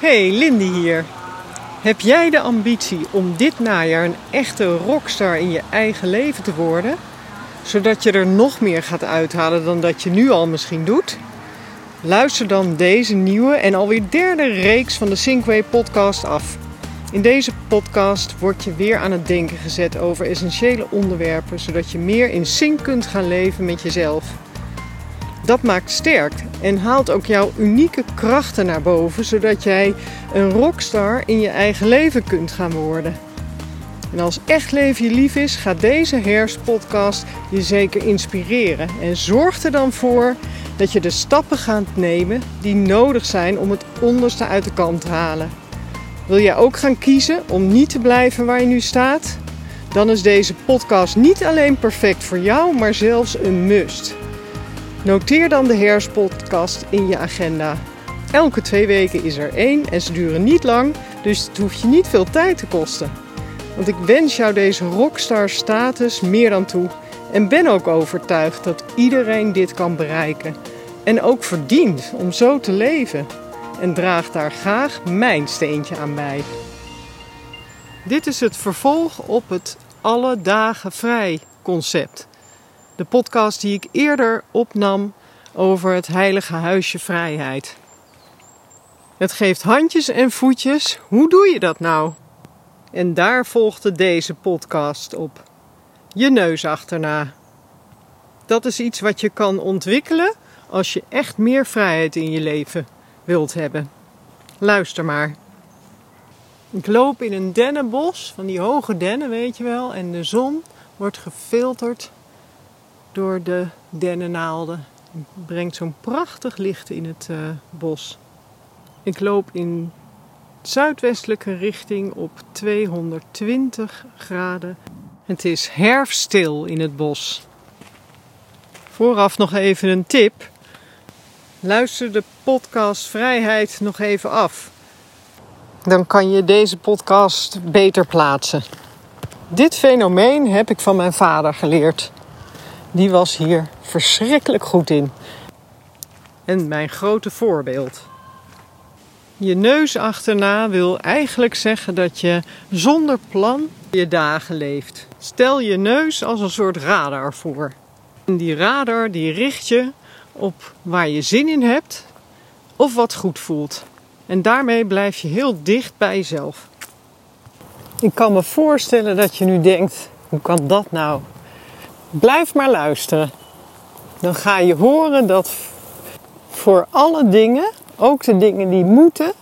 Hey, Lindy hier. Heb jij de ambitie om dit najaar een echte rockstar in je eigen leven te worden? Zodat je er nog meer gaat uithalen dan dat je nu al misschien doet? Luister dan deze nieuwe en alweer derde reeks van de Sinkway podcast af. In deze podcast word je weer aan het denken gezet over essentiële onderwerpen, zodat je meer in sync kunt gaan leven met jezelf. Dat maakt sterk en haalt ook jouw unieke krachten naar boven, zodat jij een rockstar in je eigen leven kunt gaan worden. En als echt leven je lief is, gaat deze herfstpodcast je zeker inspireren. En zorg er dan voor dat je de stappen gaat nemen die nodig zijn om het onderste uit de kant te halen. Wil jij ook gaan kiezen om niet te blijven waar je nu staat? Dan is deze podcast niet alleen perfect voor jou, maar zelfs een must. Noteer dan de herfstpodcast in je agenda. Elke twee weken is er één en ze duren niet lang, dus het hoeft je niet veel tijd te kosten. Want ik wens jou deze rockstar status meer dan toe en ben ook overtuigd dat iedereen dit kan bereiken en ook verdient om zo te leven. En draag daar graag mijn steentje aan bij. Dit is het vervolg op het alle dagen vrij concept. De podcast die ik eerder opnam over het heilige huisje vrijheid. Het geeft handjes en voetjes. Hoe doe je dat nou? En daar volgde deze podcast op. Je neus achterna. Dat is iets wat je kan ontwikkelen als je echt meer vrijheid in je leven wilt hebben. Luister maar. Ik loop in een dennenbos, van die hoge dennen, weet je wel, en de zon wordt gefilterd door de dennennaalden. Het brengt zo'n prachtig licht in het uh, bos. Ik loop in zuidwestelijke richting op 220 graden. Het is herfststil in het bos. Vooraf nog even een tip. Luister de podcast Vrijheid nog even af. Dan kan je deze podcast beter plaatsen. Dit fenomeen heb ik van mijn vader geleerd. Die was hier verschrikkelijk goed in. En mijn grote voorbeeld. Je neus achterna wil eigenlijk zeggen dat je zonder plan je dagen leeft. Stel je neus als een soort radar voor. En die radar die richt je op waar je zin in hebt of wat goed voelt. En daarmee blijf je heel dicht bij jezelf. Ik kan me voorstellen dat je nu denkt: hoe kan dat nou? Blijf maar luisteren. Dan ga je horen dat voor alle dingen, ook de dingen die moeten,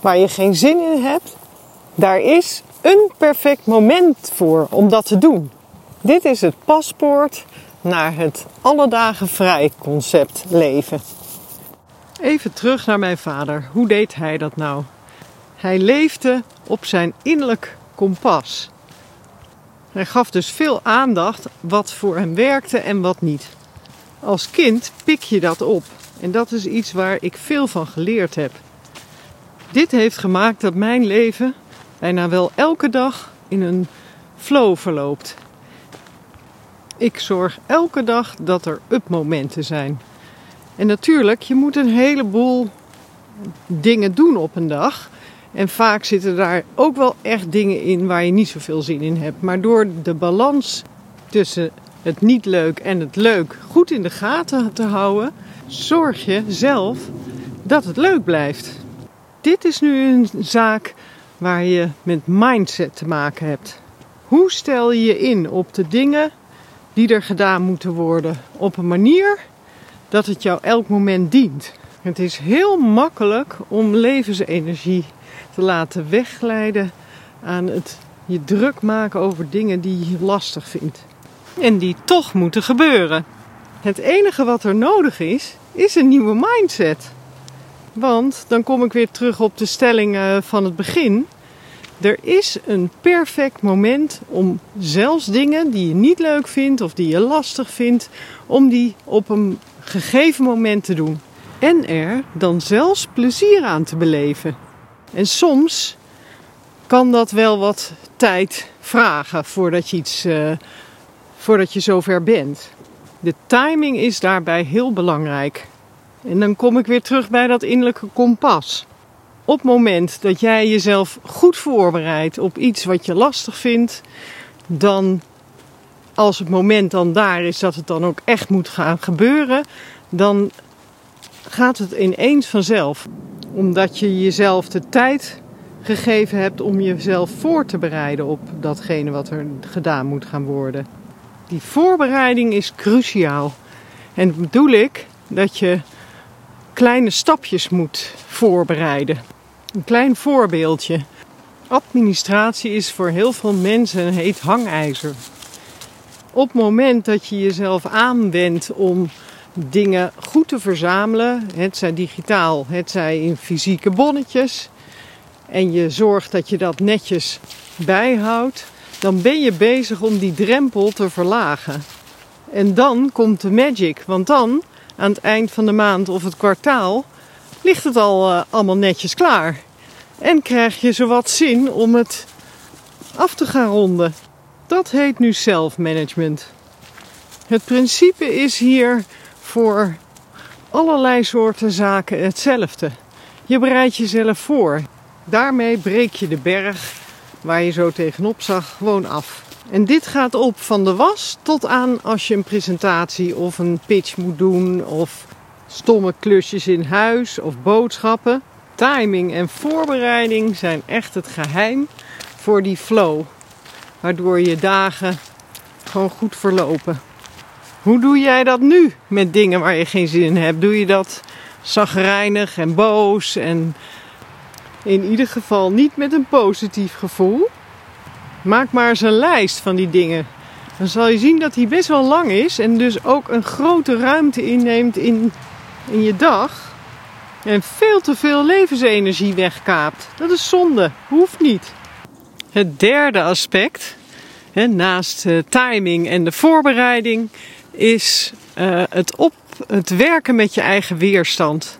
waar je geen zin in hebt, daar is een perfect moment voor om dat te doen. Dit is het paspoort naar het alle dagen vrij concept leven. Even terug naar mijn vader. Hoe deed hij dat nou? Hij leefde op zijn innerlijk kompas. Hij gaf dus veel aandacht wat voor hem werkte en wat niet. Als kind pik je dat op en dat is iets waar ik veel van geleerd heb. Dit heeft gemaakt dat mijn leven bijna wel elke dag in een flow verloopt. Ik zorg elke dag dat er up-momenten zijn. En natuurlijk, je moet een heleboel dingen doen op een dag. En vaak zitten daar ook wel echt dingen in waar je niet zoveel zin in hebt. Maar door de balans tussen het niet leuk en het leuk goed in de gaten te houden, zorg je zelf dat het leuk blijft. Dit is nu een zaak waar je met mindset te maken hebt. Hoe stel je je in op de dingen die er gedaan moeten worden op een manier dat het jou elk moment dient? Het is heel makkelijk om levensenergie te laten wegglijden aan het je druk maken over dingen die je lastig vindt. En die toch moeten gebeuren. Het enige wat er nodig is, is een nieuwe mindset. Want dan kom ik weer terug op de stelling van het begin. Er is een perfect moment om zelfs dingen die je niet leuk vindt of die je lastig vindt, om die op een gegeven moment te doen. En er dan zelfs plezier aan te beleven. En soms kan dat wel wat tijd vragen voordat je iets, uh, voordat je zover bent. De timing is daarbij heel belangrijk. En dan kom ik weer terug bij dat innerlijke kompas. op het moment dat jij jezelf goed voorbereidt op iets wat je lastig vindt, dan als het moment dan daar is dat het dan ook echt moet gaan gebeuren, dan gaat het ineens vanzelf. Omdat je jezelf de tijd gegeven hebt om jezelf voor te bereiden op datgene wat er gedaan moet gaan worden. Die voorbereiding is cruciaal. En bedoel ik dat je kleine stapjes moet voorbereiden. Een klein voorbeeldje. Administratie is voor heel veel mensen een heet hangijzer. Op het moment dat je jezelf aanwendt om dingen goed te verzamelen, het zij digitaal, het zij in fysieke bonnetjes, en je zorgt dat je dat netjes bijhoudt, dan ben je bezig om die drempel te verlagen. En dan komt de magic, want dan, aan het eind van de maand of het kwartaal, ligt het al uh, allemaal netjes klaar. En krijg je zowat zin om het af te gaan ronden. Dat heet nu zelfmanagement. Het principe is hier voor allerlei soorten zaken hetzelfde. Je bereidt jezelf voor. Daarmee breek je de berg waar je zo tegenop zag gewoon af. En dit gaat op van de was tot aan als je een presentatie of een pitch moet doen of stomme klusjes in huis of boodschappen. Timing en voorbereiding zijn echt het geheim voor die flow, waardoor je dagen gewoon goed verlopen. Hoe doe jij dat nu met dingen waar je geen zin in hebt? Doe je dat zagrijnig en boos en in ieder geval niet met een positief gevoel? Maak maar eens een lijst van die dingen. Dan zal je zien dat die best wel lang is en dus ook een grote ruimte inneemt in, in je dag. En veel te veel levensenergie wegkaapt. Dat is zonde, hoeft niet. Het derde aspect, hè, naast uh, timing en de voorbereiding, is uh, het, op, het werken met je eigen weerstand.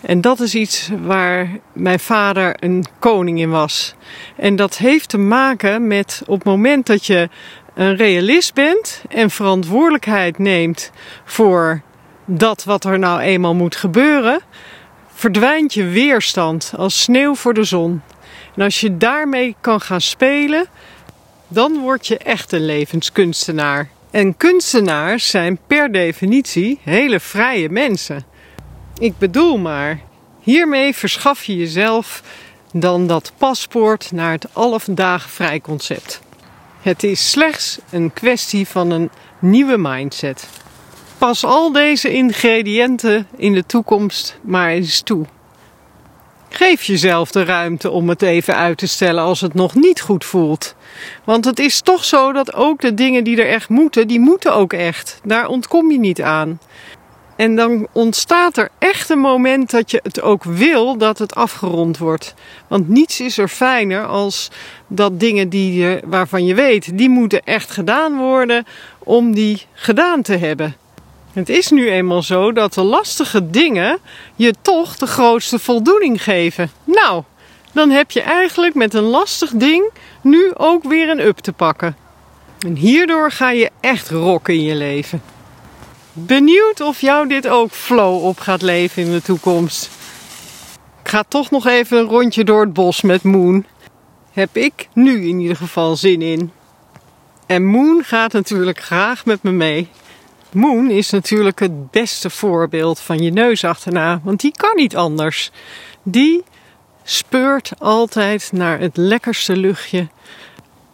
En dat is iets waar mijn vader een koning in was. En dat heeft te maken met op het moment dat je een realist bent en verantwoordelijkheid neemt voor dat wat er nou eenmaal moet gebeuren, verdwijnt je weerstand als sneeuw voor de zon. En als je daarmee kan gaan spelen, dan word je echt een levenskunstenaar. En kunstenaars zijn per definitie hele vrije mensen. Ik bedoel maar, hiermee verschaf je jezelf dan dat paspoort naar het alle dagen vrij concept. Het is slechts een kwestie van een nieuwe mindset. Pas al deze ingrediënten in de toekomst maar eens toe. Geef jezelf de ruimte om het even uit te stellen als het nog niet goed voelt. Want het is toch zo dat ook de dingen die er echt moeten, die moeten ook echt. Daar ontkom je niet aan. En dan ontstaat er echt een moment dat je het ook wil dat het afgerond wordt. Want niets is er fijner als dat dingen die je, waarvan je weet, die moeten echt gedaan worden om die gedaan te hebben. Het is nu eenmaal zo dat de lastige dingen je toch de grootste voldoening geven. Nou, dan heb je eigenlijk met een lastig ding nu ook weer een up te pakken. En hierdoor ga je echt rocken in je leven. Benieuwd of jou dit ook flow op gaat leven in de toekomst. Ik ga toch nog even een rondje door het bos met Moon. Heb ik nu in ieder geval zin in. En Moon gaat natuurlijk graag met me mee. Moon is natuurlijk het beste voorbeeld van je neus achterna, want die kan niet anders. Die speurt altijd naar het lekkerste luchtje,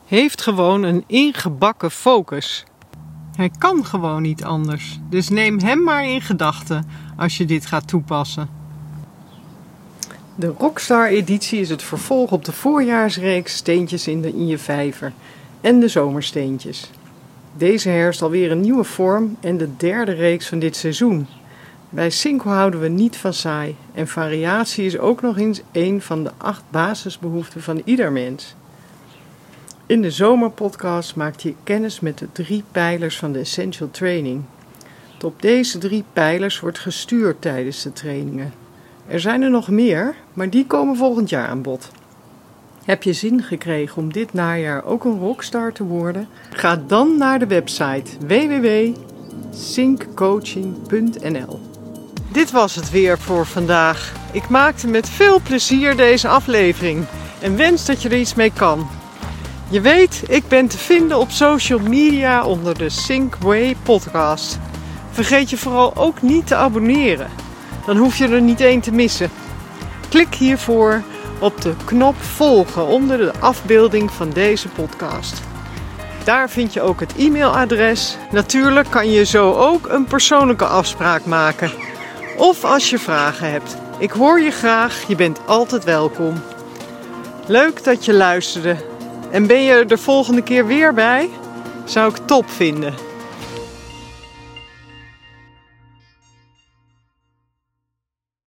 heeft gewoon een ingebakken focus. Hij kan gewoon niet anders. Dus neem hem maar in gedachten als je dit gaat toepassen. De Rockstar editie is het vervolg op de voorjaarsreeks Steentjes in, de, in je vijver en de zomersteentjes. Deze herfst alweer een nieuwe vorm en de derde reeks van dit seizoen. Bij Cinco houden we niet van saai en variatie is ook nog eens een van de acht basisbehoeften van ieder mens. In de zomerpodcast maakt je kennis met de drie pijlers van de Essential Training. Op deze drie pijlers wordt gestuurd tijdens de trainingen. Er zijn er nog meer, maar die komen volgend jaar aan bod. Heb je zin gekregen om dit najaar ook een rockstar te worden? Ga dan naar de website www.synccoaching.nl. Dit was het weer voor vandaag. Ik maakte met veel plezier deze aflevering en wens dat je er iets mee kan. Je weet, ik ben te vinden op social media onder de Sync podcast. Vergeet je vooral ook niet te abonneren. Dan hoef je er niet één te missen. Klik hiervoor op de knop volgen onder de afbeelding van deze podcast. Daar vind je ook het e-mailadres. Natuurlijk kan je zo ook een persoonlijke afspraak maken. Of als je vragen hebt. Ik hoor je graag, je bent altijd welkom. Leuk dat je luisterde. En ben je er de volgende keer weer bij? Zou ik top vinden.